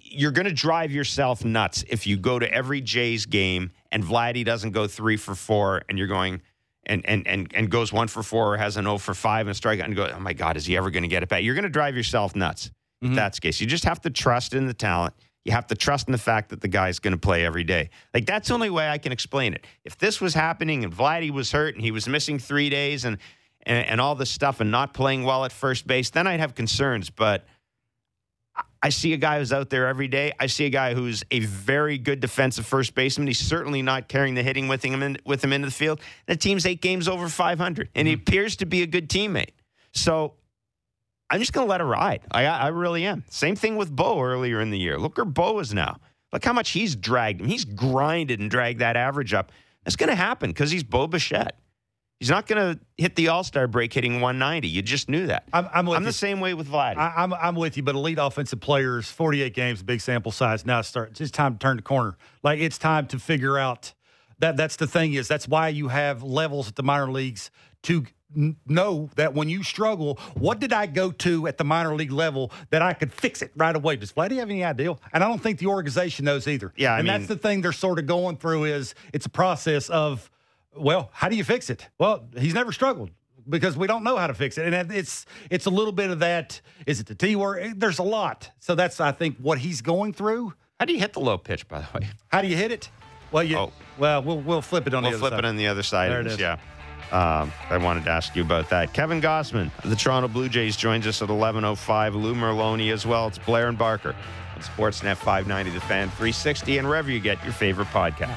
you're going to drive yourself nuts if you go to every Jays game and Vladdy doesn't go three for four and you're going and and and, and goes one for four or has an O for five and strike and go, oh my God, is he ever going to get it back? You're going to drive yourself nuts mm-hmm. if that's the case. You just have to trust in the talent. You have to trust in the fact that the guy's going to play every day. Like that's the only way I can explain it. If this was happening and Vladdy was hurt and he was missing three days and and, and all this stuff and not playing well at first base, then I'd have concerns. But I see a guy who's out there every day. I see a guy who's a very good defensive first baseman. He's certainly not carrying the hitting with him in, with him into the field. The team's eight games over 500, and mm-hmm. he appears to be a good teammate. So I'm just going to let her ride. I, I really am. Same thing with Bo earlier in the year. Look where Bo is now. Look how much he's dragged him. He's grinded and dragged that average up. That's going to happen because he's Bo Bichette. He's not going to hit the All Star break hitting 190. You just knew that. I'm, I'm, I'm the same way with Vlad. I, am I'm, I'm with you, but elite offensive players, 48 games, big sample size. Now it's start. It's time to turn the corner. Like it's time to figure out that. That's the thing is that's why you have levels at the minor leagues to know that when you struggle, what did I go to at the minor league level that I could fix it right away? Does Vladdy have any idea? And I don't think the organization knows either. Yeah, I and mean, that's the thing they're sort of going through is it's a process of well, how do you fix it? Well, he's never struggled because we don't know how to fix it, and it's it's a little bit of that. Is it the T word? There's a lot. So that's I think what he's going through. How do you hit the low pitch, by the way? How do you hit it? Well, you, oh. well, we'll we'll flip it on we'll the other flip side. it on the other side. There it is. Yeah. Um, I wanted to ask you about that. Kevin Gausman the Toronto Blue Jays joins us at 11.05. Lou Merloni as well. It's Blair and Barker on Sportsnet 590 The Fan 360 and wherever you get your favorite podcast.